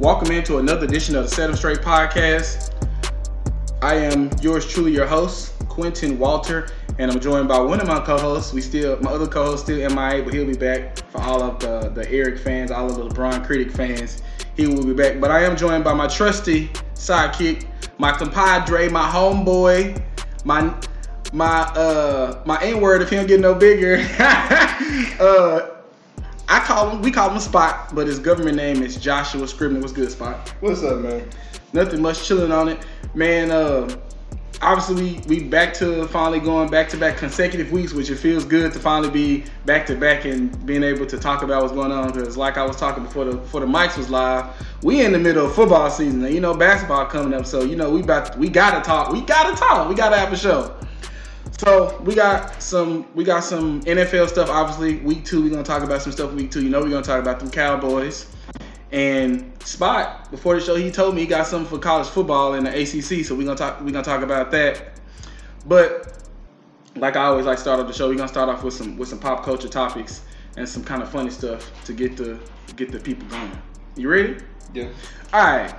Welcome into another edition of the Set Set 'em Straight podcast. I am yours truly, your host, Quentin Walter, and I'm joined by one of my co-hosts. We still, my other co-host still MIA, but he'll be back for all of the the Eric fans, all of the LeBron critic fans. He will be back. But I am joined by my trusty sidekick, my compadre, my homeboy, my my uh my N word if he don't get no bigger. uh I call him, we call him Spot, but his government name is Joshua Scribner. What's good, Spot? What's up, man? Nothing much chilling on it. Man, uh, obviously we, we back to finally going back to back consecutive weeks, which it feels good to finally be back to back and being able to talk about what's going on. Because like I was talking before the before the mics was live, we in the middle of football season, and you know basketball coming up, so you know we about we gotta talk, we gotta talk, we gotta have a show. So we got some we got some NFL stuff. Obviously, week two we're gonna talk about some stuff. Week two, you know, we're gonna talk about them Cowboys. And Spot before the show, he told me he got something for college football in the ACC. So we're gonna talk we're gonna talk about that. But like I always like to start off the show, we're gonna start off with some with some pop culture topics and some kind of funny stuff to get the get the people going. You ready? Yeah. All right.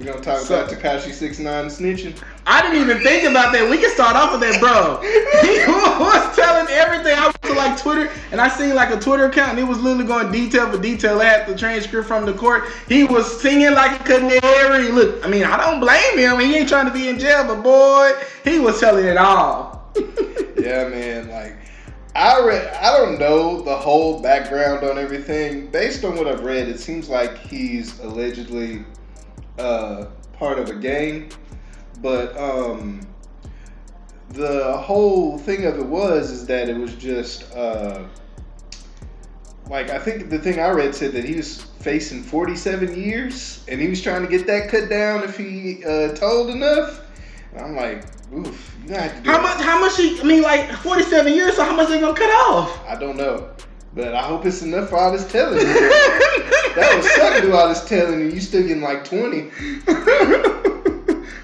We're gonna talk So- about Tekashi Six Nine snitching. I didn't even think about that. We can start off with that, bro. He was telling everything. I went to like Twitter and I seen like a Twitter account and it was literally going detail for detail. Had the transcript from the court. He was singing like a canary. Look, I mean, I don't blame him. He ain't trying to be in jail, but boy, he was telling it all. yeah, man. Like, I read. I don't know the whole background on everything. Based on what I've read, it seems like he's allegedly uh, part of a gang, but um, the whole thing of it was is that it was just. Uh, like I think the thing I read said that he was facing 47 years, and he was trying to get that cut down if he uh, told enough. And I'm like, oof, you have to do How much? How much? He, I mean, like forty-seven years. So how much they gonna cut off? I don't know, but I hope it's enough for all this telling. you. that would suck do all this telling, and you still getting like 20.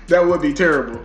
that would be terrible.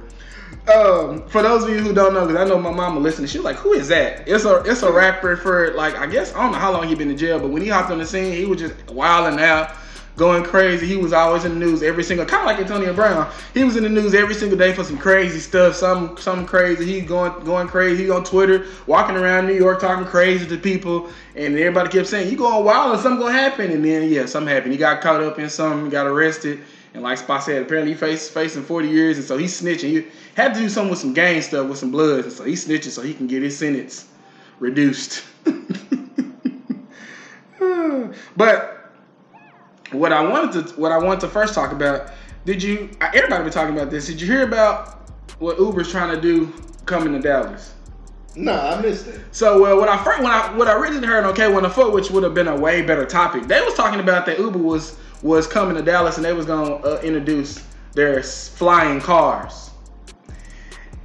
Um, for those of you who don't know, because I know my mama listening, she was like, "Who is that?" It's a it's a rapper for like I guess I don't know how long he been in jail, but when he hopped on the scene, he was just wilding out, going crazy. He was always in the news every single, kind of like Antonio Brown. He was in the news every single day for some crazy stuff, some some crazy. He going going crazy. He on Twitter, walking around New York talking crazy to people, and everybody kept saying, "You going wild and something gonna happen." And then yeah, something happened. He got caught up in something, got arrested. And like Spot said, apparently he faced facing 40 years, and so he's snitching. He had to do something with some gang stuff, with some blood, and so he's snitching so he can get his sentence reduced. but what I wanted to what I wanted to first talk about, did you? Everybody been talking about this. Did you hear about what Uber's trying to do coming to Dallas? Nah, I missed it. So well, what I first when I what I originally heard on K One Foot, which would have been a way better topic, they was talking about that Uber was was coming to Dallas and they was gonna uh, introduce their flying cars.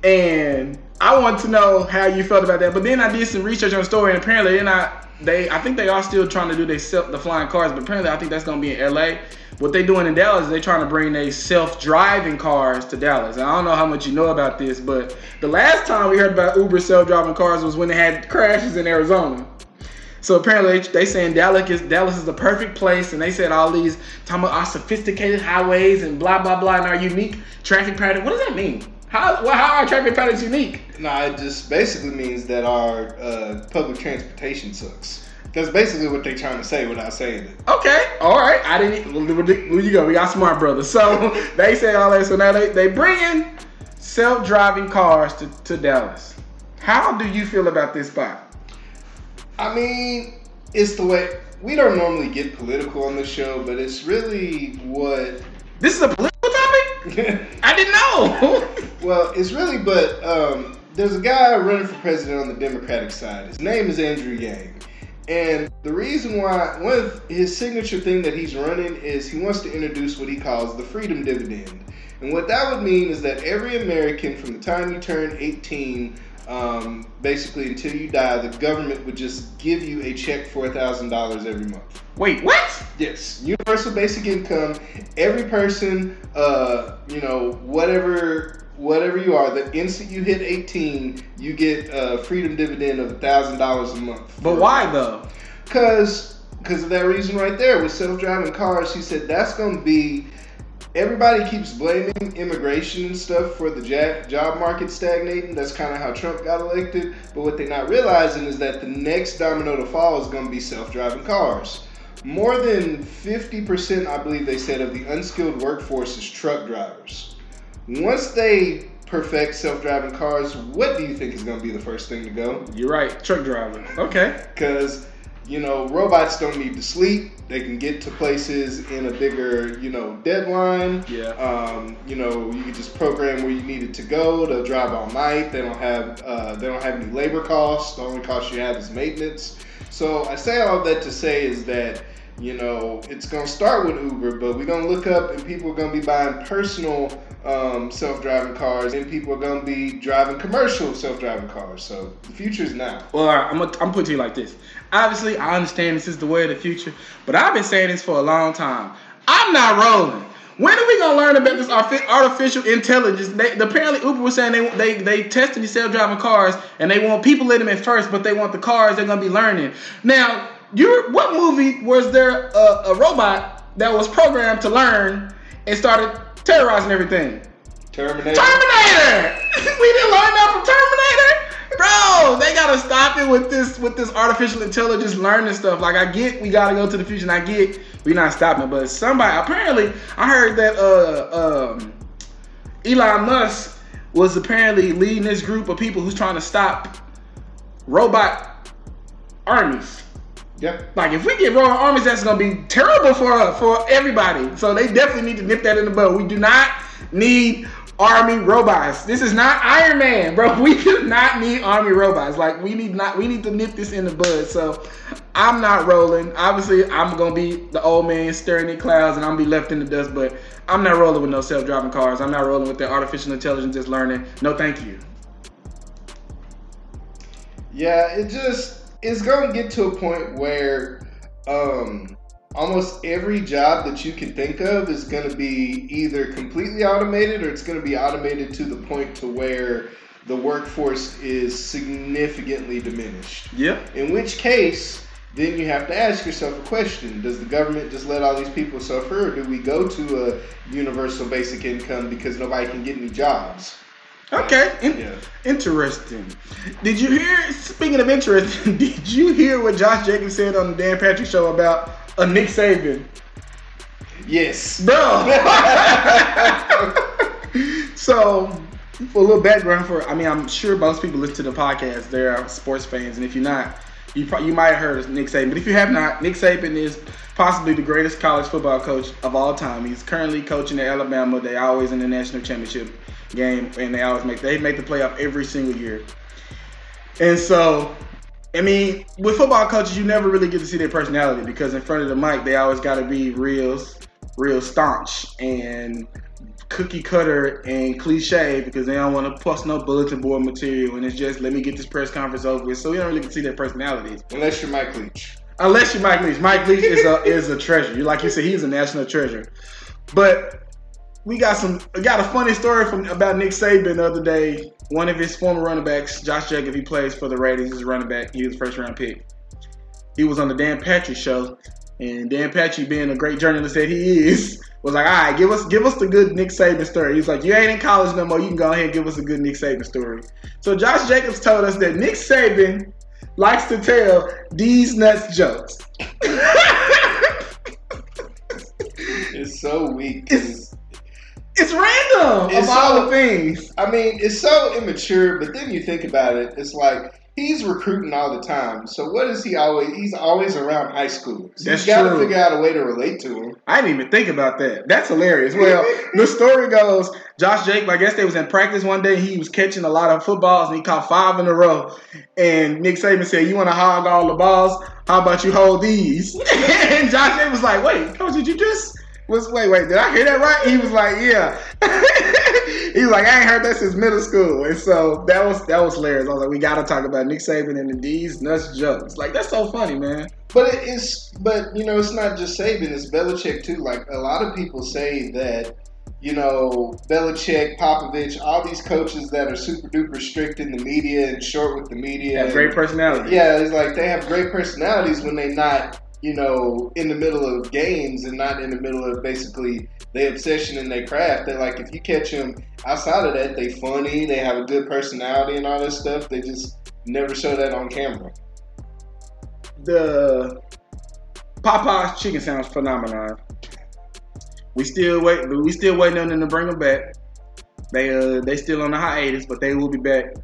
And I want to know how you felt about that. But then I did some research on the story, and apparently they're not. They I think they are still trying to do they self the flying cars, but apparently I think that's gonna be in LA. What they doing in Dallas is they trying to bring they self-driving cars to Dallas. And I don't know how much you know about this, but the last time we heard about Uber self-driving cars was when they had crashes in Arizona. So apparently they, they saying Dallas is Dallas is the perfect place, and they said all these talking about our sophisticated highways and blah blah blah and our unique traffic pattern. What does that mean? How well, how are our traffic patterns unique? Nah, it just basically means that our uh, public transportation sucks. That's basically what they're trying to say without saying it. Okay, all right. I didn't. Well, there you go. We got smart brothers. So they say all that. So now they they bringing self-driving cars to, to Dallas. How do you feel about this spot? I mean, it's the way we don't normally get political on this show, but it's really what. This is a political topic. I didn't know. well, it's really, but um, there's a guy running for president on the Democratic side. His name is Andrew Yang. And the reason why, one of his signature thing that he's running is he wants to introduce what he calls the freedom dividend. And what that would mean is that every American from the time you turn 18 um, basically until you die, the government would just give you a check for a thousand dollars every month. Wait, what? Yes, universal basic income. Every person, uh, you know, whatever whatever you are, the instant you hit 18, you get a freedom dividend of a thousand dollars a month. But why though? Because because of that reason right there with self-driving cars, he said that's going to be. Everybody keeps blaming immigration and stuff for the job market stagnating. That's kind of how Trump got elected. But what they're not realizing is that the next domino to fall is going to be self-driving cars. More than 50%, I believe they said, of the unskilled workforce is truck drivers. Once they perfect self-driving cars, what do you think is going to be the first thing to go? You're right, truck driver. Okay. Because you know robots don't need to sleep; they can get to places in a bigger, you know, deadline. Yeah. Um, you know, you can just program where you need it to go. They'll drive all night. They don't have uh, they don't have any labor costs. The only cost you have is maintenance. So I say all that to say is that you know it's gonna start with Uber, but we're gonna look up and people are gonna be buying personal um, self-driving cars, and people are gonna be driving commercial self-driving cars. So the future is now. Well, right, I'm I'm put to you like this. Obviously, I understand this is the way of the future, but I've been saying this for a long time. I'm not rolling. When are we gonna learn about this artificial intelligence? They, apparently, Uber was saying they they they testing these self-driving cars and they want people in them at first, but they want the cars they're gonna be learning. Now, you what movie was there a, a robot that was programmed to learn and started terrorizing everything? Terminator. Terminator. we didn't learn that from Terminator, bro. They gotta stop it with this with this artificial intelligence learning stuff. Like I get, we gotta go to the future, and I get we're not stopping. But somebody apparently, I heard that uh um Elon Musk was apparently leading this group of people who's trying to stop robot armies. Yep. Like if we get robot armies, that's gonna be terrible for for everybody. So they definitely need to nip that in the bud. We do not need army robots. This is not Iron Man, bro. We do not need army robots. Like we need not we need to nip this in the bud. So I'm not rolling. Obviously, I'm gonna be the old man staring at clouds, and I'm gonna be left in the dust. But I'm not rolling with no self-driving cars. I'm not rolling with the artificial intelligence just learning. No, thank you. Yeah, it just it's gonna get to a point where um, almost every job that you can think of is gonna be either completely automated or it's gonna be automated to the point to where the workforce is significantly diminished. Yep. In which case, then you have to ask yourself a question: Does the government just let all these people suffer, or do we go to a universal basic income because nobody can get any jobs? Okay. In- Yeah. Interesting. Did you hear? Speaking of interesting, did you hear what Josh Jacobs said on the Dan Patrick Show about a Nick Saban? Yes. Bro. so, for a little background, for I mean, I'm sure most people listen to the podcast. They're sports fans, and if you're not, you probably, you might have heard of Nick Saban. But if you have not, Nick Saban is possibly the greatest college football coach of all time. He's currently coaching at Alabama. They always in the national championship game, and they always make they make the playoff every single year. And so, I mean, with football coaches, you never really get to see their personality because in front of the mic, they always got to be real, real staunch and cookie cutter and cliche because they don't want to post no bulletin board material and it's just let me get this press conference over with. So we don't really get to see their personalities Unless you're Mike Leach. unless you're Mike Leach. Mike Leach is a is a treasure. Like you said, he's a national treasure. But we got some got a funny story from about Nick Saban the other day. One of his former running backs, Josh Jacob, he plays for the Raiders. He's a running back. He was a first round pick. He was on the Dan Patrick show, and Dan Patrick, being a great journalist that he is, was like, "All right, give us give us the good Nick Saban story." He's like, "You ain't in college no more. You can go ahead and give us a good Nick Saban story." So Josh Jacobs told us that Nick Saban likes to tell these nuts jokes. It's so weak. 'cause- It's random It's of all the things. I mean, it's so immature, but then you think about it, it's like he's recruiting all the time. So what is he always? He's always around high schoolers. That's He's got to figure out a way to relate to him. I didn't even think about that. That's hilarious. Well, the story goes, Josh Jacob, I guess they was in practice one day. He was catching a lot of footballs and he caught five in a row. And Nick Saban said, "You want to hog all the balls? How about you hold these?" and Josh Jacob was like, "Wait, coach, did you just?" Was wait, wait, did I hear that right? He was like, "Yeah." he was like, I ain't heard that since middle school. And so that was that was hilarious. I was like, we gotta talk about Nick Saban and the D's nuts jokes. Like that's so funny, man. But it's but you know, it's not just Saban, it's Belichick too. Like a lot of people say that you know, Belichick, Popovich, all these coaches that are super duper strict in the media and short with the media. Have great personalities. Yeah, it's like they have great personalities when they're not, you know, in the middle of games and not in the middle of basically their obsession and their craft. They're like, if you catch them outside of that, they funny, they have a good personality and all this stuff. They just never show that on camera. The Popeye's chicken sandwich phenomenon we still wait, we still waiting on them to bring them back. They uh they still on the hiatus, but they will be back.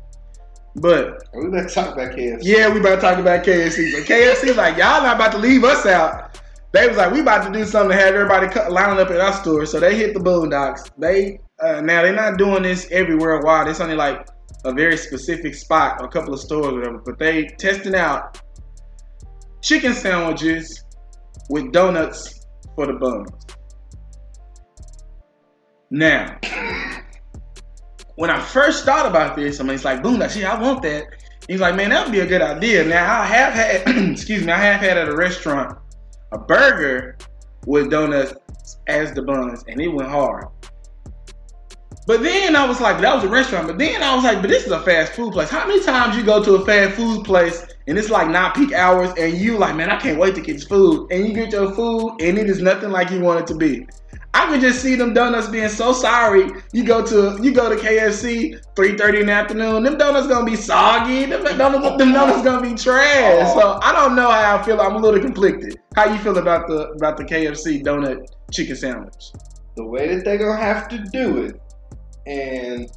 But we better talk about KFC. Yeah, we about to talk about KFC. But KFC like y'all not about to leave us out. They was like we about to do something to have everybody lining up at our store. So they hit the boondocks. They uh, now they're not doing this everywhere wide. It's only like a very specific spot, a couple of stores, whatever. But they testing out chicken sandwiches with donuts for the buns. Now, when I first thought about this, somebody's like, boom, that shit, I want that. He's like, man, that would be a good idea. Now, I have had, excuse me, I have had at a restaurant a burger with donuts as the buns, and it went hard. But then I was like, that was a restaurant. But then I was like, but this is a fast food place. How many times you go to a fast food place and it's like not peak hours and you like, man, I can't wait to get this food. And you get your food and it is nothing like you want it to be. I could just see them donuts being so sorry. You go to you go to KFC, 3:30 in the afternoon. Them donuts gonna be soggy. Them donuts, them donuts gonna be trash. So I don't know how I feel. I'm a little conflicted. How you feel about the about the KFC donut chicken sandwich? The way that they're gonna have to do it, and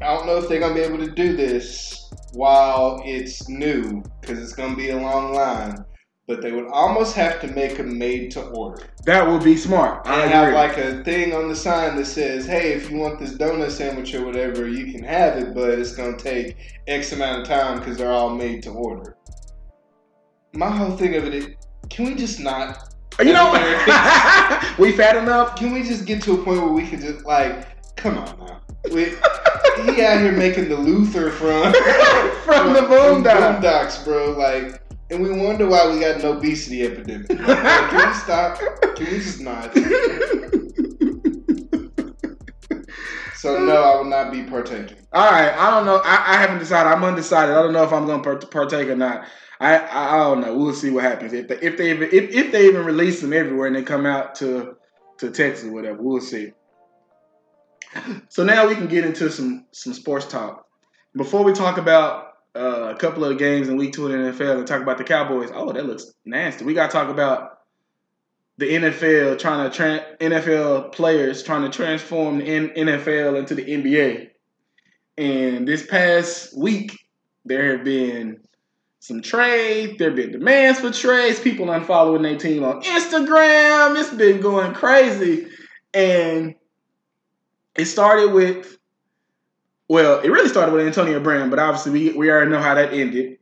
I don't know if they're gonna be able to do this while it's new because it's gonna be a long line but they would almost have to make them made to order. That would be smart. I and have like a thing on the sign that says, "Hey, if you want this donut sandwich or whatever, you can have it, but it's gonna take X amount of time because they're all made to order." My whole thing of it is, can we just not? You know, we fat enough. Can we just get to a point where we can just like, come on now. We, he out here making the Luther from from, from the Boondocks, Boondocks, bro. Like and we wonder why we got an obesity epidemic. Like, can we stop? Can we just not? so no, I will not be partaking. All right, I don't know. I, I haven't decided. I'm undecided. I don't know if I'm going to partake or not. I, I, I don't know. We'll see what happens if they if they even if, if they even release them everywhere and they come out to to Texas or whatever. We'll see. So now we can get into some some sports talk. Before we talk about uh, a couple of games in week two in the NFL and talk about the Cowboys. Oh, that looks nasty. We got to talk about the NFL trying to tra- NFL players trying to transform the NFL into the NBA. And this past week, there have been some trades. There have been demands for trades. People unfollowing their team on Instagram. It's been going crazy. And it started with well, it really started with Antonio Brown, but obviously we, we already know how that ended.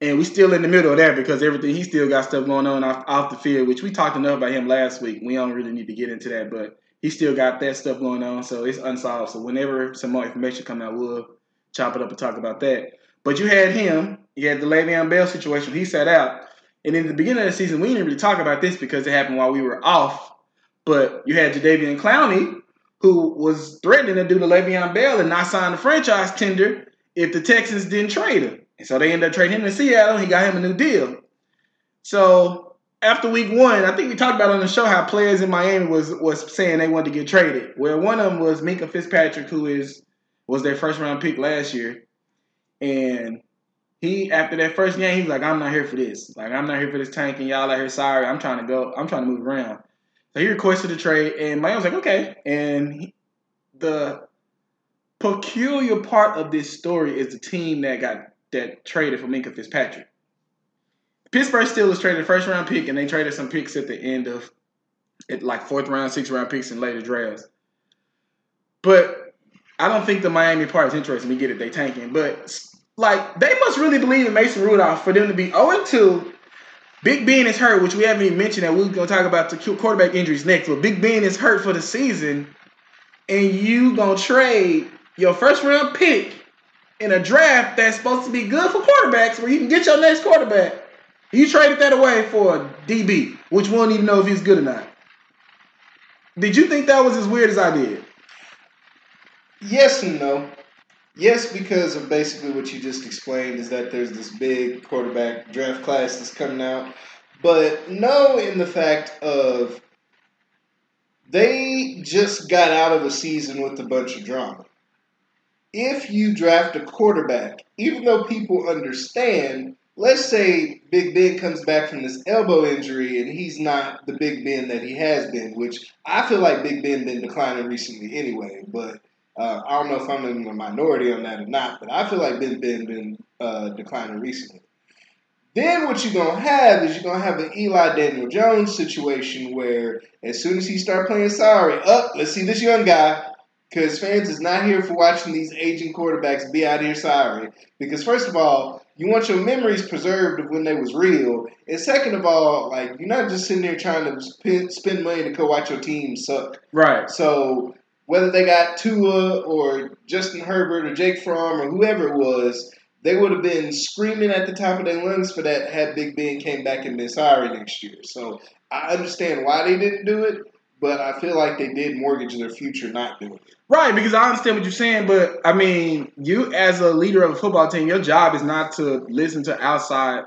And we still in the middle of that because everything he still got stuff going on off, off the field, which we talked enough about him last week. We don't really need to get into that, but he still got that stuff going on, so it's unsolved. So whenever some more information come out, we'll chop it up and talk about that. But you had him, you had the Le'Veon Bell situation. He sat out, and in the beginning of the season, we didn't really talk about this because it happened while we were off. But you had Jadeveon Clowney, who was threatening to do the Le'Veon Bell and not sign the franchise tender if the Texans didn't trade him. And so they ended up trading him to Seattle. And he got him a new deal. So after week one, I think we talked about on the show how players in Miami was was saying they wanted to get traded. Well, one of them was Minkah Fitzpatrick, who is was their first round pick last year, and he after that first game, he was like, "I'm not here for this. Like, I'm not here for this tank, and y'all out here sorry. I'm trying to go. I'm trying to move around." So he requested a trade, and Miami was like, okay. And he, the peculiar part of this story is the team that got that traded for Minkah Fitzpatrick. Pittsburgh Steelers traded first round pick, and they traded some picks at the end of it, like fourth round, sixth round picks in later drafts. But I don't think the Miami part is interesting. We get it, they tanking, but like they must really believe in Mason Rudolph for them to be 0 2 Big Ben is hurt, which we haven't even mentioned that we're gonna talk about the quarterback injuries next. But Big Ben is hurt for the season, and you gonna trade your first round pick in a draft that's supposed to be good for quarterbacks, where you can get your next quarterback. You traded that away for a DB, which we don't even know if he's good or not. Did you think that was as weird as I did? Yes and no. Yes, because of basically what you just explained is that there's this big quarterback draft class that's coming out. But no, in the fact of they just got out of a season with a bunch of drama. If you draft a quarterback, even though people understand, let's say Big Ben comes back from this elbow injury and he's not the Big Ben that he has been, which I feel like Big Ben been declining recently anyway, but uh, I don't know if I'm in the minority on that or not, but I feel like Ben Ben been uh, declining recently. Then what you're gonna have is you're gonna have an Eli Daniel Jones situation where as soon as he start playing sorry, up, let's see this young guy. Because fans is not here for watching these aging quarterbacks be out here sorry. Because first of all, you want your memories preserved of when they was real, and second of all, like you're not just sitting there trying to spend, spend money to go watch your team suck. Right. So whether they got Tua or Justin Herbert or Jake Fromm or whoever it was, they would have been screaming at the top of their lungs for that had Big Ben came back and been sorry next year. So I understand why they didn't do it, but I feel like they did mortgage their future not doing it. Right, because I understand what you're saying, but I mean, you as a leader of a football team, your job is not to listen to outside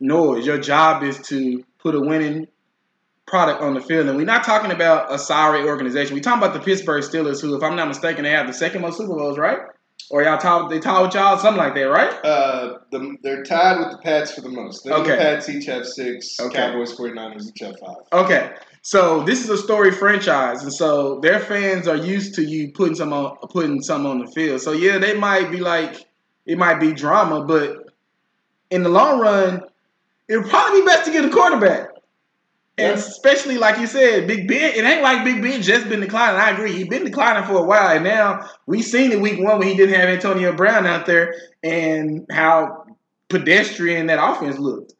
noise. Your job is to put a winning product on the field. And we're not talking about a sorry organization. We're talking about the Pittsburgh Steelers, who, if I'm not mistaken, they have the second most Super Bowls, right? Or y'all talk, they tied with y'all, something like that, right? Uh, the, they're tied with the Pats for the most. Them Okay. The Pats each have six. Okay. Cowboys, 49ers each have five. Okay, so this is a story franchise, and so their fans are used to you putting some on putting some on the field. So yeah, they might be like it might be drama, but in the long run, it would probably be best to get a quarterback. And especially like you said, Big Ben. It ain't like Big Ben just been declining. I agree, he's been declining for a while, and now we seen it week one when he didn't have Antonio Brown out there, and how pedestrian that offense looked.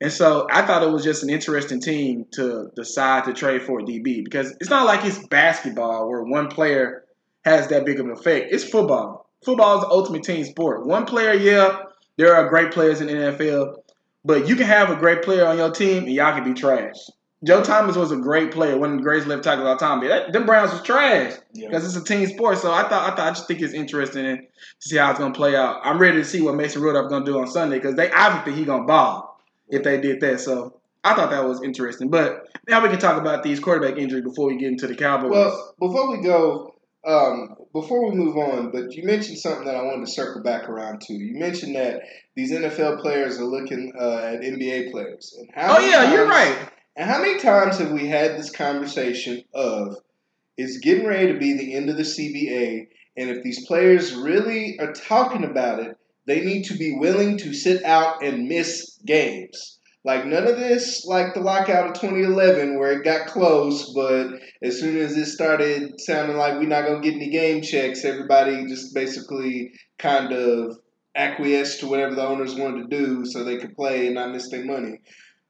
And so I thought it was just an interesting team to decide to trade for a DB because it's not like it's basketball where one player has that big of an effect. It's football. Football is the ultimate team sport. One player, yeah, there are great players in the NFL, but you can have a great player on your team and y'all can be trash. Joe Thomas was a great player, one of the greatest left tackles of all time. But that, them Browns was trash Yeah. because it's a team sport. So I thought, I thought, I just think it's interesting to see how it's gonna play out. I'm ready to see what Mason Rudolph gonna do on Sunday because they obviously he gonna ball if they did that. So I thought that was interesting. But now we can talk about these quarterback injuries before we get into the Cowboys. Well, before we go, um, before we move on, but you mentioned something that I wanted to circle back around to. You mentioned that these NFL players are looking uh, at NBA players. And how oh yeah, you're right. And how many times have we had this conversation of it's getting ready to be the end of the CBA, and if these players really are talking about it, they need to be willing to sit out and miss games. Like none of this, like the lockout of 2011, where it got close, but as soon as it started sounding like we're not gonna get any game checks, everybody just basically kind of acquiesced to whatever the owners wanted to do, so they could play and not miss their money.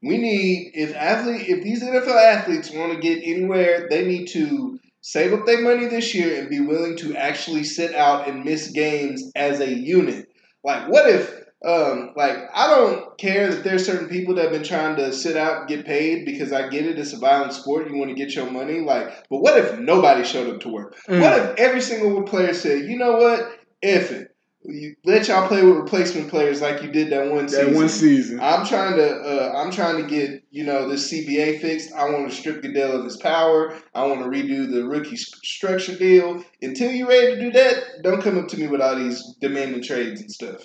We need if athlete if these NFL athletes want to get anywhere, they need to save up their money this year and be willing to actually sit out and miss games as a unit. Like what if um like I don't care that there's certain people that have been trying to sit out and get paid because I get it, it's a violent sport, you want to get your money. Like, but what if nobody showed up to work? Mm. What if every single player said, you know what? If it. You let y'all play with replacement players like you did that one that season. one season. I'm trying to uh, I'm trying to get you know this CBA fixed. I want to strip Goodell of his power. I want to redo the rookie st- structure deal. Until you're ready to do that, don't come up to me with all these demanding trades and stuff.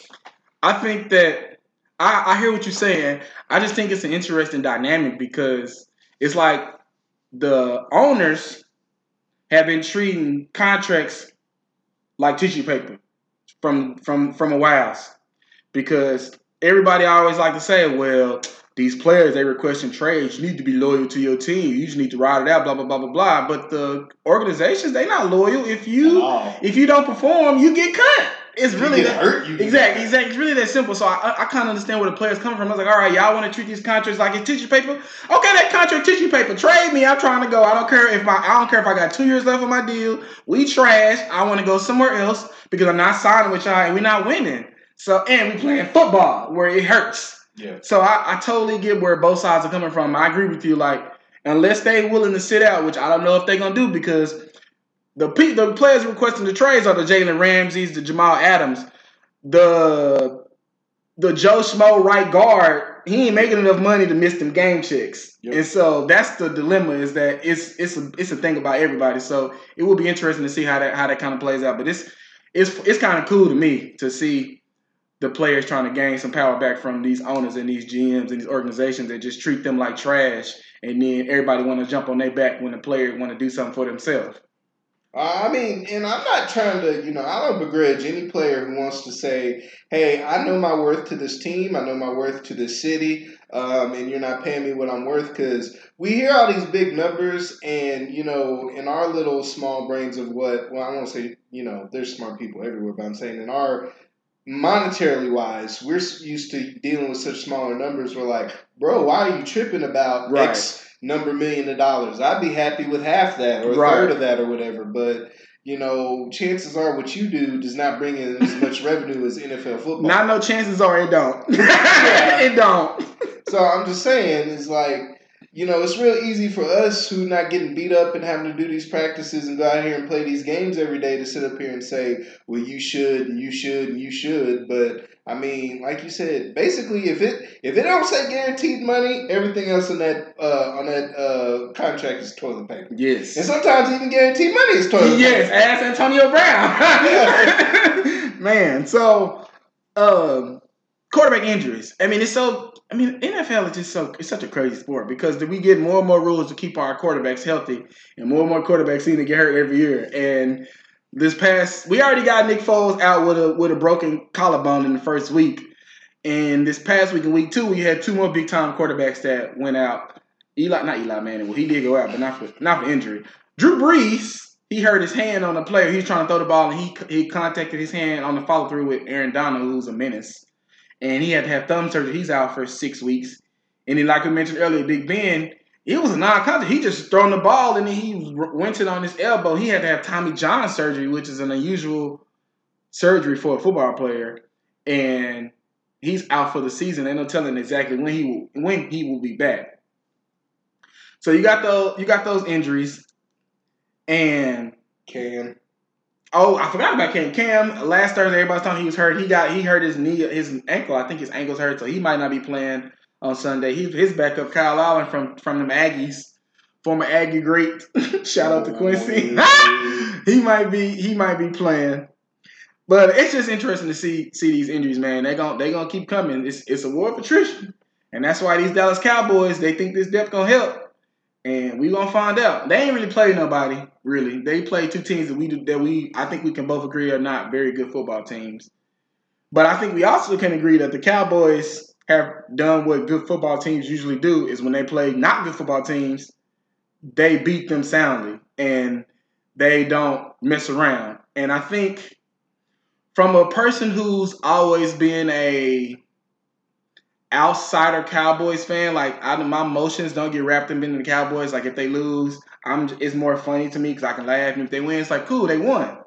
I think that I, I hear what you're saying. I just think it's an interesting dynamic because it's like the owners have been treating contracts like tissue paper from from from a while because everybody always like to say, well, these players they requesting trades. You need to be loyal to your team. You just need to ride it out. Blah blah blah blah blah. But the organizations they not loyal. If you if you don't perform, you get cut. It's You really that, hurt, you exactly, exactly. It's really that simple. So I, I, I kind of understand where the players coming from. I was like, all right, y'all want to treat these contracts like it's tissue paper? Okay, that contract tissue paper. Trade me. I'm trying to go. I don't care if my I don't care if I got two years left on my deal. We trash. I want to go somewhere else because I'm not signing with y'all and we're not winning. So and we playing football where it hurts. Yeah. So I, I totally get where both sides are coming from. I agree with you. Like, unless they willing to sit out, which I don't know if they're gonna do because the pe- the players requesting the trades are the Jalen Ramseys, the Jamal Adams, the the Joe Schmo right guard. He ain't making enough money to miss them game checks, Yep. and so that's the dilemma. Is that it's it's a it's a thing about everybody. So it will be interesting to see how that how that kind of plays out. But it's it's it's kind of cool to me to see the players trying to gain some power back from these owners and these GMs and these organizations that just treat them like trash, and then everybody want to jump on their back when the players want to do something for themselves. I mean, and I'm not trying to, you know, I don't begrudge any player who wants to say, hey, I know my worth to this team, I know my worth to this city, um, and you're not paying me what I'm worth because we hear all these big numbers, and, you know, in our little small brains of what, well, I won't say, you know, there's smart people everywhere, but I'm saying in our monetarily wise, we're used to dealing with such smaller numbers. We're like, bro, why are you tripping about Right. X number million of dollars? I'd be happy with half that or a Right. third of that or whatever. But you know, chances are what you do does not bring in as much revenue as NFL football. Not no chances are it don't. Yeah. it don't. So I'm just saying, it's like, you know, it's real easy for us who not getting beat up and having to do these practices and go out here and play these games every day to sit up here and say, well, you should and you should and you should. But I mean, like you said, basically, if it if it don't say guaranteed money, everything else on that uh, on that uh, contract is toilet paper. Yes. And sometimes even guaranteed money is toilet paper. Yes, paper. ask Antonio Brown. Man, so um, quarterback injuries. I mean, it's so. I mean, NFL is just so. It's such a crazy sport because we get more and more rules to keep our quarterbacks healthy, and more and more quarterbacks seem to get hurt every year. And this past, we already got Nick Foles out with a with a broken collarbone in the first week. And this past week in week two, we had two more big time quarterbacks that went out. Eli, not Eli Manning. Well, he did go out, but not for not for injury. Drew Brees, he hurt his hand on a player. He was trying to throw the ball, and he he contacted his hand on the follow through with Aaron Donald, who's a menace, and he had to have thumb surgery. He's out for six weeks. And then, like we mentioned earlier, Big Ben, it was a non-contact. He just thrown the ball, and then he went it on his elbow. He had to have Tommy John surgery, which is an unusual surgery for a football player, and he's out for the season. They're no telling exactly when he will when he will be back. So you got those you got those injuries, and Cam. oh, I forgot about Cam. Cam last Thursday, everybody's talking he was hurt. He got he hurt his knee, his ankle. I think his ankle's hurt, so he might not be playing on Sunday. He, his backup, Kyle Allen from from them Aggies, former Aggie great. Shout out to Quincy. Oh, he might be he might be playing. But it's just interesting to see see these injuries, man. They gon' they gonna keep coming. It's it's a war of attrition, and that's why these Dallas Cowboys they think this depth gonna help, and we gonna find out. They ain't really played nobody really. They play two teams that we do, that we I think we can both agree are not very good football teams. But I think we also can agree that the Cowboys have done what good football teams usually do is when they play not good football teams, they beat them soundly and they don't mess around. And I think from a person who's always been a outsider Cowboys fan, like I, my emotions don't get wrapped up in the Cowboys. Like if they lose, I'm it's more funny to me because I can laugh. And if they win, it's like cool, they won.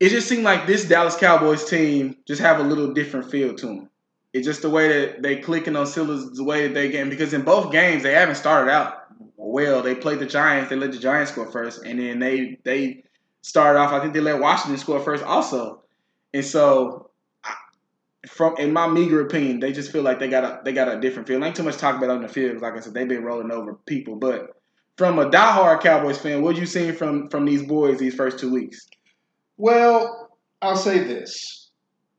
It just seemed like this Dallas Cowboys team just have a little different feel to them. It's just the way that they clicking on Silas, the way that they game. Because in both games, they haven't started out well. They played the Giants. They let the Giants score first, and then they they started off. I think they let Washington score first also. And so, from in my meager opinion, they just feel like they got a they got a different feel. Ain't too much talk about on the field. Like I said, they've been rolling over people. But from a diehard Cowboys fan, what you seen from from these boys these first two weeks? Well, I'll say this.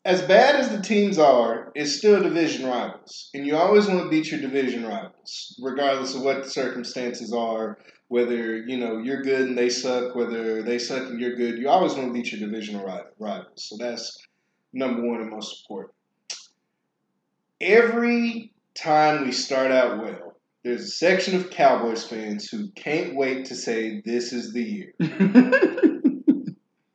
As bad as the teams are, it's still division rivals. And you always want to beat your division rivals, regardless of what the circumstances are, whether, you know, you're good and they suck, whether they suck and you're good. You always want to beat your divisional ri- rivals. So that's number one and most important. Every time we start out well, there's a section of Cowboys fans who can't wait to say this is the year and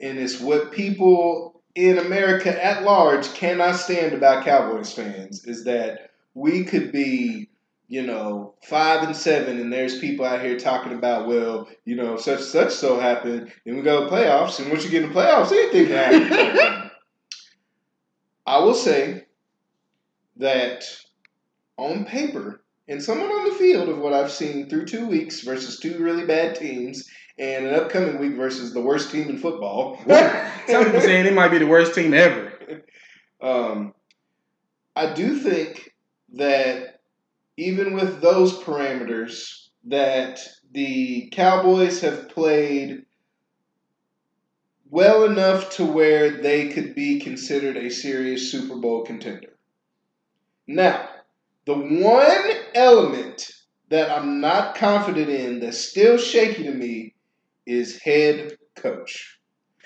it's what people in America at large cannot stand about Cowboys fans is that we could be, you know, five and seven, and there's people out here talking about, well, you know, such such so happened, and we go to playoffs, and once you get in the playoffs, anything can happen. I will say that on paper, and someone on the field of what I've seen through two weeks versus two really bad teams, and an upcoming week versus the worst team in football. Some people saying it might be the worst team ever. Um, I do think that even with those parameters, that the Cowboys have played well enough to where they could be considered a serious Super Bowl contender. Now, the one element that I'm not confident in that's still shaky to me is head coach.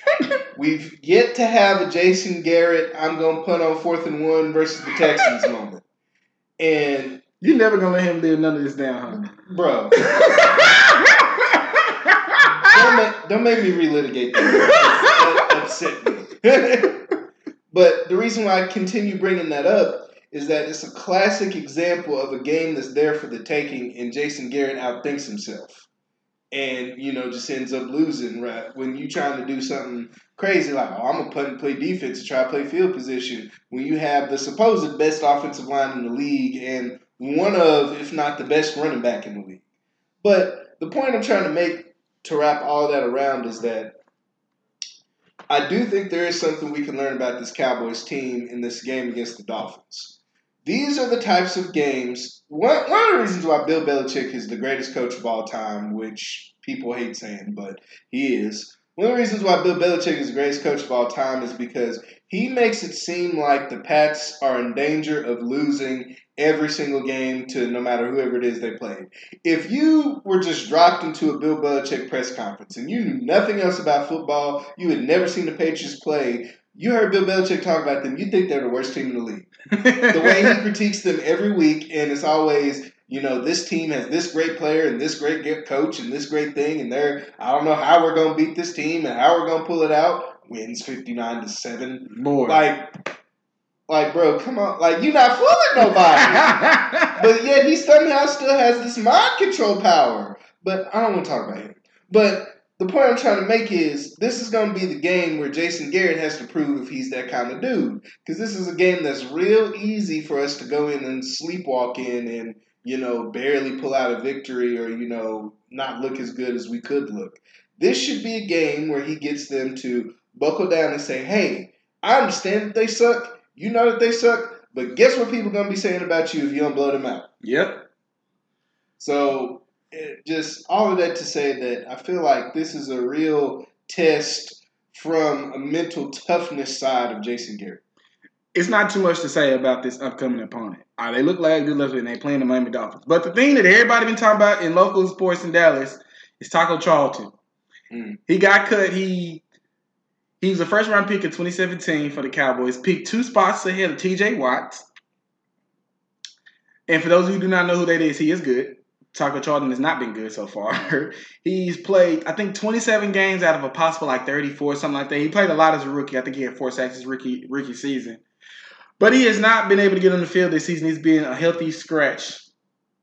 We've yet to have a Jason Garrett, I'm going to put on fourth and one versus the Texans moment. And You're never gonna let him live none of this down, huh? Bro. don't, make, don't make me relitigate that. That upset me. but the reason why I continue bringing that up is that it's a classic example of a game that's there for the taking, and Jason Garrett outthinks himself. And, you know, just ends up losing, right? When you trying to do something crazy like, oh, I'm to put and play defense and try to play field position, when you have the supposed best offensive line in the league and one of, if not the best running back in the league. But the point I'm trying to make to wrap all that around is that I do think there is something we can learn about this Cowboys team in this game against the Dolphins. These are the types of games. One, one of the reasons why Bill Belichick is the greatest coach of all time, which people hate saying, but he is. One of the reasons why Bill Belichick is the greatest coach of all time is because he makes it seem like the Pats are in danger of losing every single game to no matter whoever it is they played. If you were just dropped into a Bill Belichick press conference and you knew nothing else about football, you had never seen the Patriots play, you heard Bill Belichick talk about them, you think they're the worst team in the league. the way he critiques them every week, and it's always, you know, this team has this great player and this great gift coach and this great thing, and they're, I don't know how we're going to beat this team and how we're going to pull it out. Wins 59 to 7. Boy. Like, like, bro, come on. Like, you're not fooling nobody. but yet he somehow still has this mind control power. But I don't want to talk about him. But the point I'm trying to make is this is going to be the game where Jason Garrett has to prove if he's that kind of dude. Because this is a game that's real easy for us to go in and sleepwalk in and, you know, barely pull out a victory or, you know, not look as good as we could look. This should be a game where he gets them to buckle down and say, hey, I understand that they suck. You know that they suck. But guess what people are going to be saying about you if you don't blow them out? Yep. So it just all of that to say that I feel like this is a real test from a mental toughness side of Jason Garrett. It's not too much to say about this upcoming opponent. Uh, they look like good looking and they playing the Miami Dolphins. But the thing that everybody been talking about in local sports in Dallas is Taco Charlton. Mm. He got cut. He he was a first round pick in 2017 for the Cowboys. Picked two spots ahead of TJ Watts. And for those who do not know who that is, he is good. Taco Charlton has not been good so far. He's played, I think, 27 games out of a possible like 34, something like that. He played a lot as a rookie. I think he had four sacks his rookie rookie season. But he has not been able to get on the field this season. He's been a healthy scratch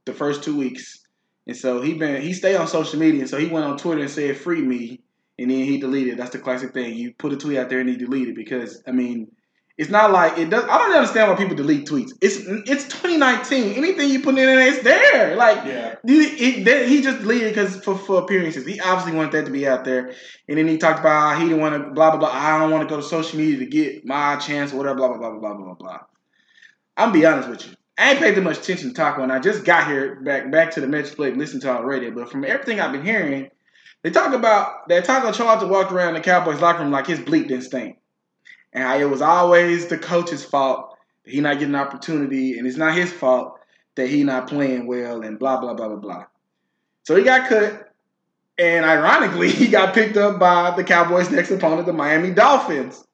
the first two weeks. And so he been he stayed on social media. And so he went on Twitter and said, free me. And then he deleted. That's the classic thing. You put a tweet out there and he deleted because I mean, it's not like it does. I don't understand why people delete tweets. It's it's 2019. Anything you put in there, it's there. Like Yeah. it, it, he just deleted because for, for appearances. He obviously wanted that to be out there. And then he talked about he didn't want to blah blah blah. I don't want to go to social media to get my chance or whatever. Blah blah blah blah blah blah blah. I'm be honest with you. I ain't paid that much attention to Taco, and I just got here back back to the Metroplex and listened to our radio. But from everything I've been hearing, they talk about that Taco Charlton walked around the Cowboys locker room like his bleep didn't stink. And how it was always the coach's fault that he not getting an opportunity, and it's not his fault that he not playing well, and blah blah blah blah blah. So he got cut, and ironically, he got picked up by the Cowboys' next opponent, the Miami Dolphins.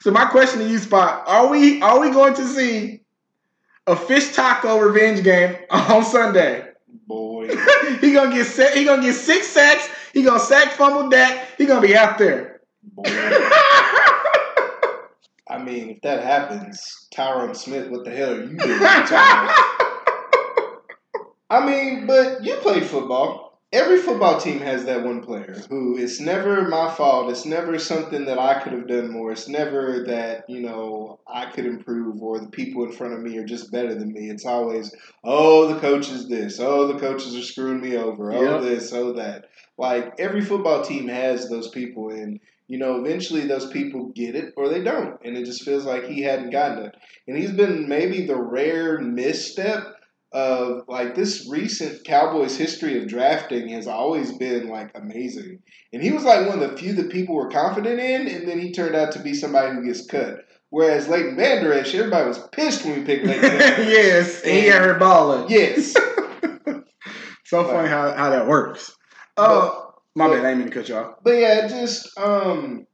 So my question to you, Spot, are we are we going to see a fish taco revenge game on Sunday? Boy. he gonna get set, he gonna get six sacks. He gonna sack fumble Dak. He gonna be out there. Boy. I mean, if that happens, Tyron Smith, what the hell are you doing? I mean, but you played football. Every football team has that one player who it's never my fault. It's never something that I could have done more. It's never that, you know, I could improve or the people in front of me are just better than me. It's always, oh, the coach is this. Oh, the coaches are screwing me over. Oh, Yep. this, oh, that. Like every football team has those people, and you know, eventually those people get it or they don't, and it just feels like he hadn't gotten it. And he's been maybe the rare misstep of like this recent Cowboys history of drafting has always been like amazing, and he was like one of the few that people were confident in, and then he turned out to be somebody who gets cut. Whereas Leighton Vander Esch, everybody was pissed when we picked Leighton. Yes, and he got her balling. yes, So funny how, how that works. Uh, my but- bad, I didn't mean to cut you off. But yeah, just um,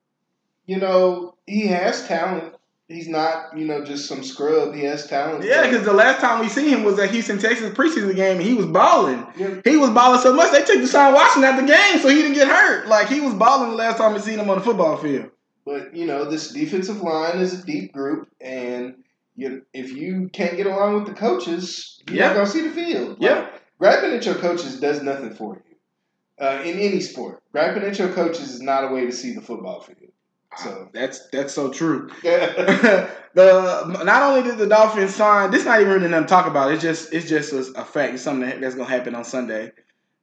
you know, he has talent. He's not, you know, just some scrub. He has talent. Yeah, because the last time we seen him was at Houston, Texans preseason game, and he was balling. Yeah. He was balling so much they took the Deshaun Watson out the game, so he didn't get hurt. Like he was balling the last time we seen him on the football field. But you know, this defensive line is a deep group, and you, if you can't get along with the coaches, you're Yeah. not gonna see the field. Yeah. Like, griping at your coaches does nothing for you. Uh, in any sport, griping at your coaches is not a way to see the football field. So, That's that's so true. yeah, the not only did the Dolphins sign, this not even really nothing to talk about. It's just it's just a, a fact. It's something that, that's gonna happen on Sunday.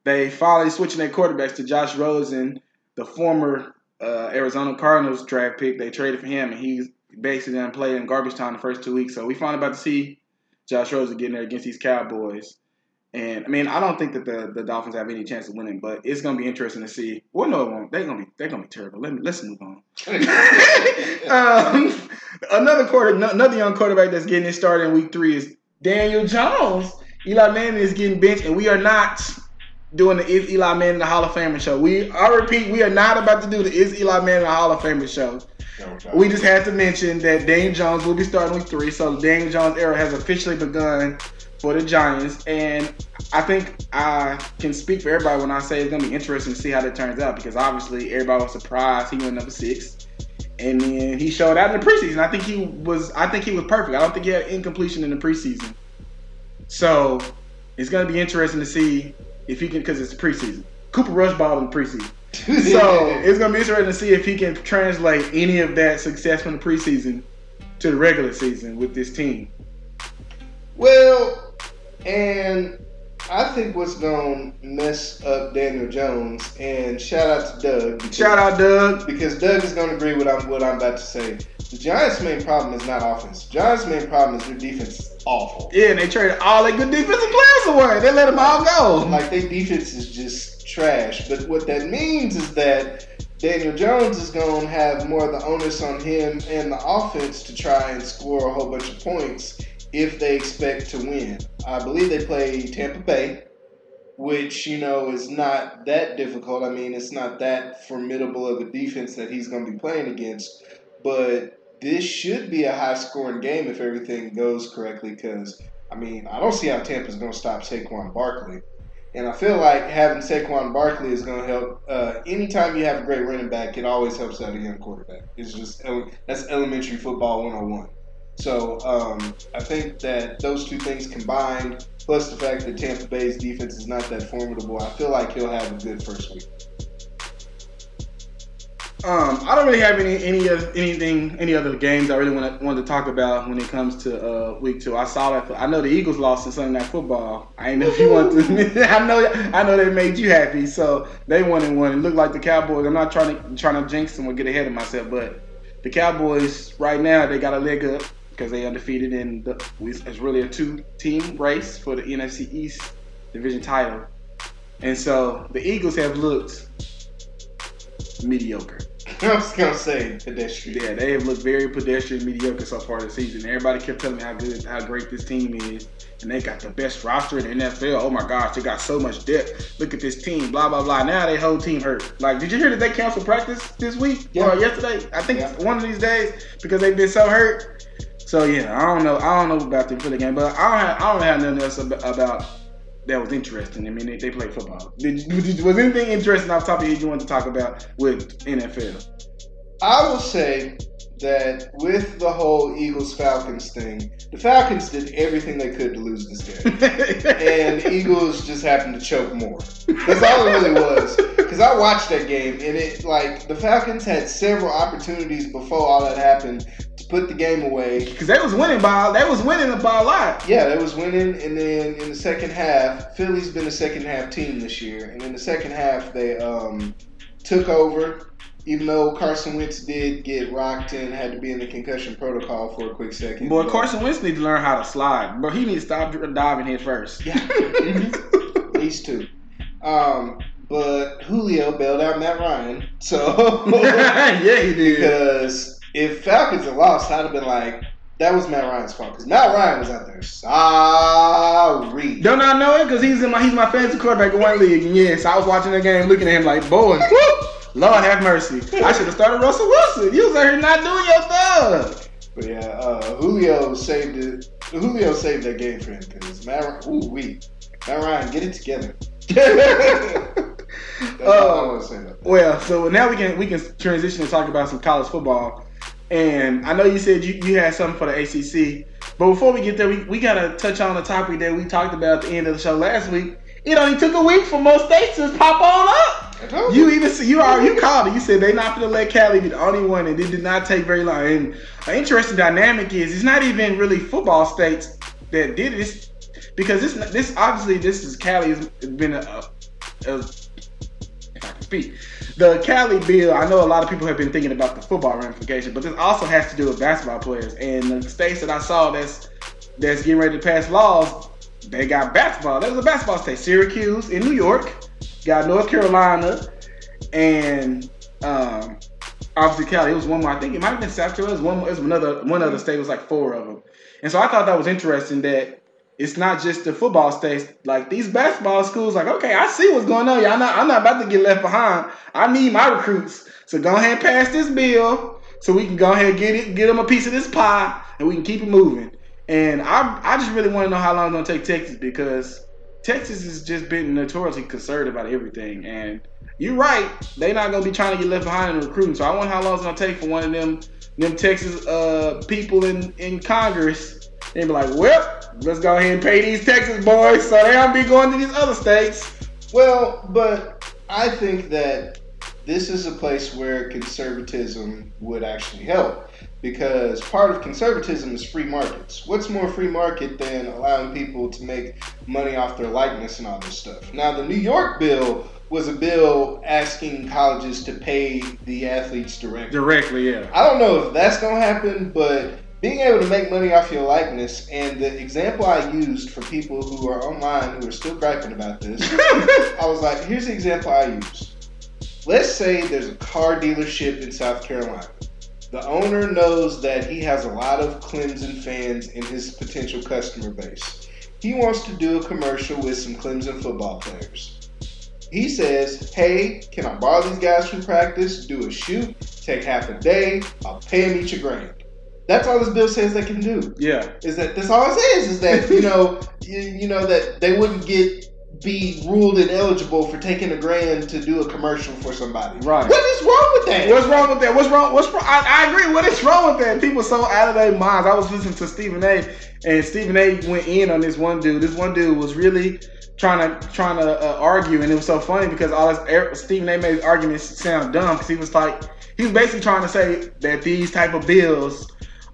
They finally switching their quarterbacks to Josh Rosen, the former uh, Arizona Cardinals draft pick. They traded for him, and he's basically done played in garbage time the first two weeks. So we finally about to see Josh Rosen getting there against these Cowboys. And I mean, I don't think that the, the Dolphins have any chance of winning, but it's gonna be interesting to see. Well, no, it won't. They're gonna be they're gonna be terrible. Let me let's move on. um, another quarter, no- another young quarterback that's getting it started in week three is Daniel Jones. Eli Manning is getting benched, and we are not doing the Is Eli Manning the Hall of Famer show. We, I repeat, we are not about to do the Is Eli Manning the Hall of Famer show. We just had to mention that Daniel Jones will be starting week three, so the Daniel Jones era has officially begun for the Giants, and I think I can speak for everybody when I say it's gonna be interesting to see how that turns out because obviously everybody was surprised he went number six, and then he showed out in the preseason. I think he was, I think he was perfect. I don't think he had incompletion in the preseason, so it's gonna be interesting to see if he can because it's the preseason. Cooper Rush ball in the preseason. So it's gonna be interesting to see if he can translate any of that success from the preseason to the regular season with this team. Well, and I think what's going to mess up Daniel Jones, and shout out to Doug. Because, Shout out Doug. Because Doug is going to agree with what I'm, what I'm about to say. The Giants' main problem is not offense. Giants' main problem is their defense is awful. Yeah, and they traded all their good defensive players away. They let them all go. Like, their defense is just trash. But what that means is that Daniel Jones is going to have more of the onus on him and the offense to try and score a whole bunch of points if they expect to win. I believe they play Tampa Bay, which, you know, is not that difficult. I mean, it's not that formidable of a defense that he's going to be playing against. But this should be a high scoring game if everything goes correctly because, I mean, I don't see how Tampa's going to stop Saquon Barkley. And I feel like having Saquon Barkley is going to help. Uh, anytime you have a great running back, it always helps out a young quarterback. It's just that's elementary football 101. So um, I think that those two things combined, plus the fact that Tampa Bay's defense is not that formidable, I feel like he'll have a good first week. Um, I don't really have any any of anything any other games I really want to want to talk about when it comes to uh, week two. I saw that. I know the Eagles lost in Sunday Night Football. I know if you want to. I know I know they made you happy, so they won and won. It looked like the Cowboys. I'm not trying to trying to jinx them or get ahead of myself, but the Cowboys right now they got a leg up because they undefeated in the, it's really a two team race for the NFC East division title, and so the Eagles have looked mediocre. I was gonna say pedestrian. Yeah, they have looked very pedestrian, mediocre so far this season. Everybody kept telling me how good, how great this team is, and they got the best roster in the NFL. Oh my gosh, they got so much depth. Look at this team, blah blah blah. Now they whole team hurt. Like, did you hear that they canceled practice this week Yeah. or yesterday? I think Yeah. one of these days because they've been so hurt. So yeah, I don't know. I don't know about them for the game, but I don't have, I don't have nothing else ab- about that was interesting. I mean, they, they play football. Did, did, was anything interesting off the top of head you wanted to talk about with NFL? I will say that with the whole Eagles Falcons thing, the Falcons did everything they could to lose this game. and Eagles just happened to choke more. That's all it really was. Because I watched that game and it like the Falcons had several opportunities before all that happened put the game away. Because they was winning by they was winning by a lot. Yeah, they was winning, and then in the second half, Philly's been a second half team this year, and in the second half they um, took over. Even though Carson Wentz did get rocked and had to be in the concussion protocol for a quick second. Boy, but- Carson Wentz needs to learn how to slide. But he needs to stop diving head first. Yeah. Mhm. These two. Um, but Julio bailed out Matt Ryan. So yeah, he did. because if Falcons had lost, I'd have been like, that was Matt Ryan's fault. Because Matt Ryan was out there sorry. Don't I know it? Because he's in my he's my fantasy quarterback in one league. And yes, I was watching the game, looking at him like, boy, Lord have mercy. I should have started Russell Wilson. You was out here not doing your thing. But yeah, uh, Julio saved it. Julio saved that game for him because Matt Ryan, ooh wee, Matt Ryan, get it together. That's all I say about that. Well, so now we can we can transition and talk about some college football. And I know you said you, you had something for the ACC, but before we get there, we, we gotta touch on the topic that we talked about at the end of the show last week. It only took a week for most states to pop on up. You even see, you are you called it. You said they not gonna let Cali be the only one, and it did not take very long. And an interesting dynamic is it's not even really football states that did this because this this obviously this is Cali has been a, a, a if I can speak. The Cali bill, I know a lot of people have been thinking about the football ramification, but this also has to do with basketball players. And the states that I saw that's that's getting ready to pass laws, they got basketball. There's a basketball state, Syracuse in New York, got North Carolina, and um, obviously Cali. It was one more. I think it might have been South Carolina. It was one. It was another. One other state it was like four of them. And so I thought that was interesting that it's not just the football states. Like these basketball schools, like okay, I see what's going on. Y'all not. I'm not about to get left behind. I need my recruits. So go ahead and pass this bill so we can go ahead and get it, get them a piece of this pie, and we can keep it moving. And I, I just really want to know how long it's gonna take Texas because Texas has just been notoriously conservative about everything. And you're right, they're not gonna be trying to get left behind in recruiting. So I wonder how long it's gonna take for one of them them Texas uh, people in, in Congress and be like, well, let's go ahead and pay these Texas boys so they don't be going to these other states. Well, but I think that this is a place where conservatism would actually help because part of conservatism is free markets. What's more free market than allowing people to make money off their likeness and all this stuff? Now, the New York bill was a bill asking colleges to pay the athletes directly. Directly, yeah. I don't know if that's gonna happen, but being able to make money off your likeness and the example I used for people who are online who are still griping about this, I was like, here's the example I used. Let's say there's a car dealership in South Carolina. The owner knows that he has a lot of Clemson fans in his potential customer base. He wants to do a commercial with some Clemson football players. He says, Hey, can I borrow these guys from practice? Do a shoot, take half a day, I'll pay them each a grand. That's all this bill says they can do. Yeah. Is that that's all it says is that, you know, you, you know, that they wouldn't get be ruled ineligible for taking a grand to do a commercial for somebody. Right. What is wrong with that? What's wrong with that? What's wrong? What's wrong? I, I agree. What is wrong with that? People so out of their minds. I was listening to Stephen A. and Stephen A. went in on this one dude. This one dude was really trying to trying to uh, argue, and it was so funny because all this er- Stephen A. made arguments sound dumb because he was like he was basically trying to say that these type of bills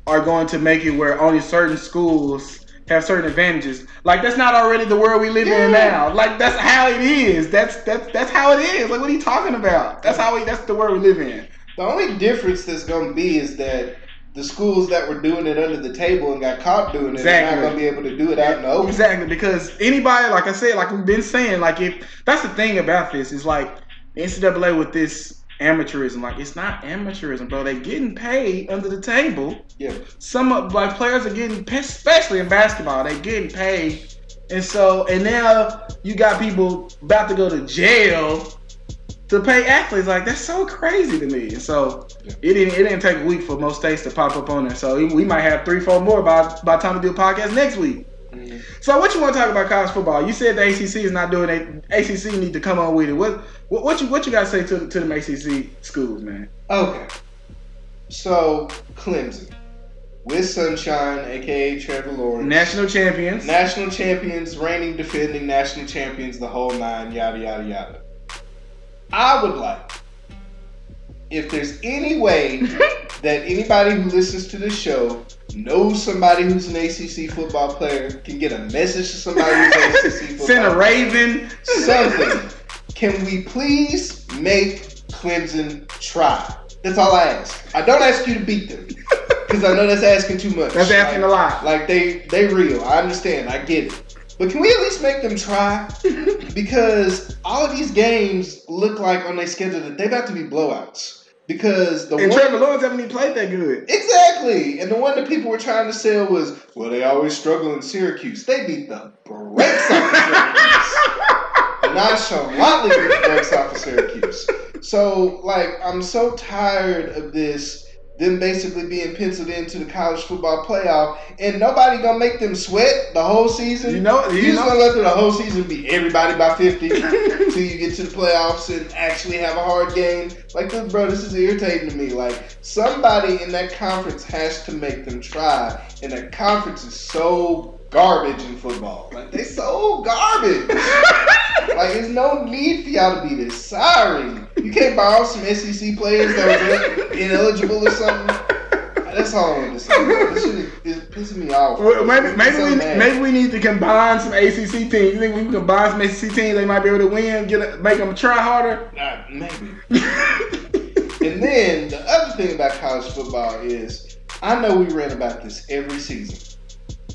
are going to make it where only certain schools have certain advantages. Like that's not already the world we live in now. Like that's how it is. That's that's that's how it is. Like what are you talking about? That's how we. That's the world we live in. The only difference that's going to be is that the schools that were doing it under the table and got caught doing it Exactly. are not going to be able to do it out in the open. Exactly, because anybody, like I said, like we've been saying, like if that's the thing about this is like the NCAA with this amateurism, like it's not amateurism, bro. They're getting paid under the table. Yeah. Some of like players are getting, especially in basketball, they're getting paid, and so and now you got people about to go to jail to pay athletes. Like that's so crazy to me. And so Yeah. it didn't it didn't take a week for most states to pop up on there. So we might have three, four more by by the time we do a podcast next week. So what you want to talk about college football? You said the ACC is not doing it. ACC need to come on with it. What what, what you what you got to say to to the ACC schools, man? Okay. So Clemson with Sunshine, aka Trevor Lawrence, National champions. national champions, reigning, defending national champions, the whole nine, yada yada yada. I would like, if there's any way that anybody who listens to this show knows somebody who's an ACC football player, can get a message to somebody who's an ACC football Send a raven. something. Can we please make Clemson try? That's all I ask. I don't ask you to beat them because I know that's asking too much. That's asking Like- a lot. like they they real. I understand. I get it. But can we at least make them try? Because all of these games look like on their schedule that they're about to be blowouts. Because the And one Trevor Lawrence haven't even played that good. exactly, and the one that people were trying to sell was, well, they always struggle in Syracuse. They beat the brakes off of Syracuse. Nonchalantly beat the brakes off of Syracuse. So, like, I'm so tired of this. Them basically being penciled into the college football playoff, and nobody gonna make them sweat the whole season. You know- you, you just gonna let through the whole season beat everybody by fifty till you get to the playoffs and actually have a hard game. Like, bro, this is irritating to me. Like, somebody in that conference has to make them try, and that conference is so garbage in football. Like, they so garbage. like, there's no need for y'all to be this. Sorry, you can't borrow some SEC players that was ineligible or something. That's all I want to say. This shit is pissing me off. Well, maybe maybe so we mad. maybe we need to combine some ACC teams. You think we can combine some ACC teams? They might be able to win. Get a, make them try harder. Nah, maybe. And then the other thing about college football is I know we read about this every season,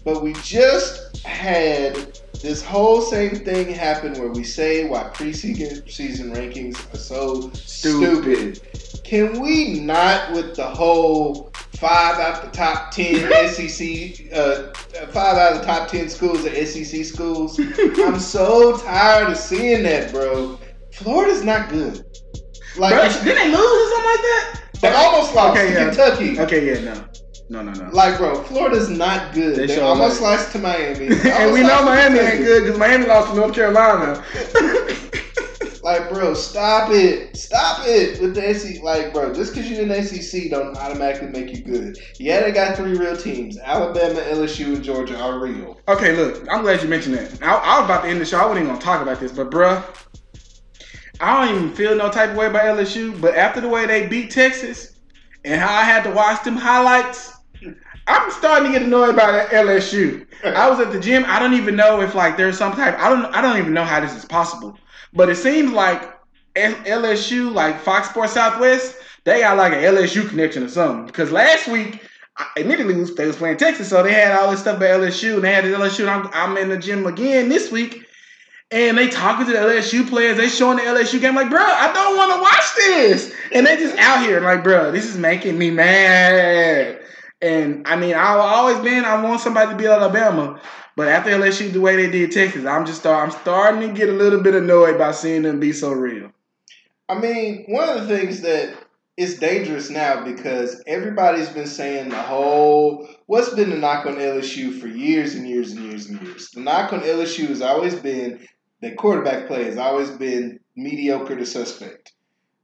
but we just had this whole same thing happen where we say why preseason rankings are so Stupid. stupid. Can we not with the whole five out the top ten SEC, uh, five out of the top ten schools are SEC schools? I'm so tired of seeing that, bro. Florida's not good. Like Bro, didn't they lose or something like that? they almost lost Okay, to yeah. Kentucky. Okay, yeah, no, no, no, no. Like, bro, Florida's not good. They They, almost lost to Miami. And we know Miami ain't good because Miami lost to North Carolina. Like, bro, stop it. Stop it with the SEC. Like, bro, just because you're in the SEC don't automatically make you good. Yeah, they got three real teams. Alabama, LSU, and Georgia are real. okay, look, I'm glad you mentioned that. I, I was about to end the show. I wasn't even gonna talk about this, but bruh, I don't even feel no type of way about LSU. But after the way they beat Texas and how I had to watch them highlights, I'm starting to get annoyed by that LSU. I was at the gym. I don't even know if like there's some type. I don't. I don't even know how this is possible. But it seems like LSU, like Fox Sports Southwest, they got like an LSU connection or something. Because last week, I- admittedly, they was playing Texas, so they had all this stuff about LSU, and they had the LSU. I'm, I'm in the gym again this week, and they talking to the LSU players. They showing the LSU game. Like, bro, I don't want to watch this. And they just out here like, bro, this is making me mad. And I mean, I've always been I want somebody to beat Alabama, but after LSU the way they did Texas, I'm just start I'm starting to get a little bit annoyed by seeing them be so real. I mean, one of the things that is dangerous now because everybody's been saying the whole what's been the knock on LSU for years and years and years and years. The knock on LSU has always been that quarterback play has always been mediocre to suspect.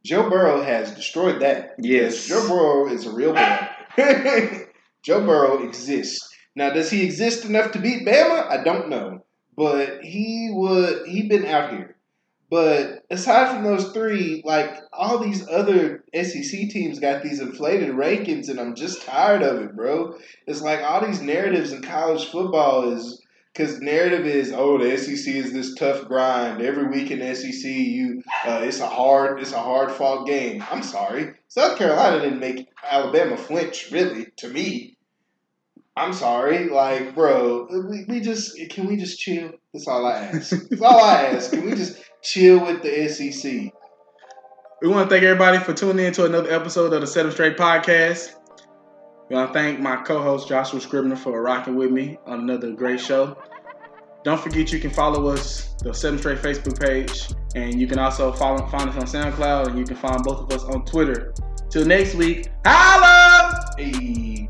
Joe Burrow has destroyed that. Yes. Joe Burrow is a real boy. Joe Burrow exists. Now, does he exist enough to beat Bama? I don't know. But he would he been out here. But aside from those three, like all these other SEC teams got these inflated rankings, and I'm just tired of it, bro. It's like all these narratives in college football is because narrative is, oh, the SEC is this tough grind. Every week in SEC, you uh, it's a hard it's a hard fought game. I'm sorry, South Carolina didn't make Alabama flinch, really. To me, I'm sorry, like, bro, we, we just can we just chill? That's all I ask. That's all I ask. Can we just chill with the SEC? We want to thank everybody for tuning in to another episode of the Seven Straight Podcast. We want to thank my co-host Joshua Scribner for rocking with me on another great show. Don't forget you can follow us, the Seven Straight Facebook page, and you can also follow find us on SoundCloud, and you can find both of us on Twitter. Till next week, holla! Hey.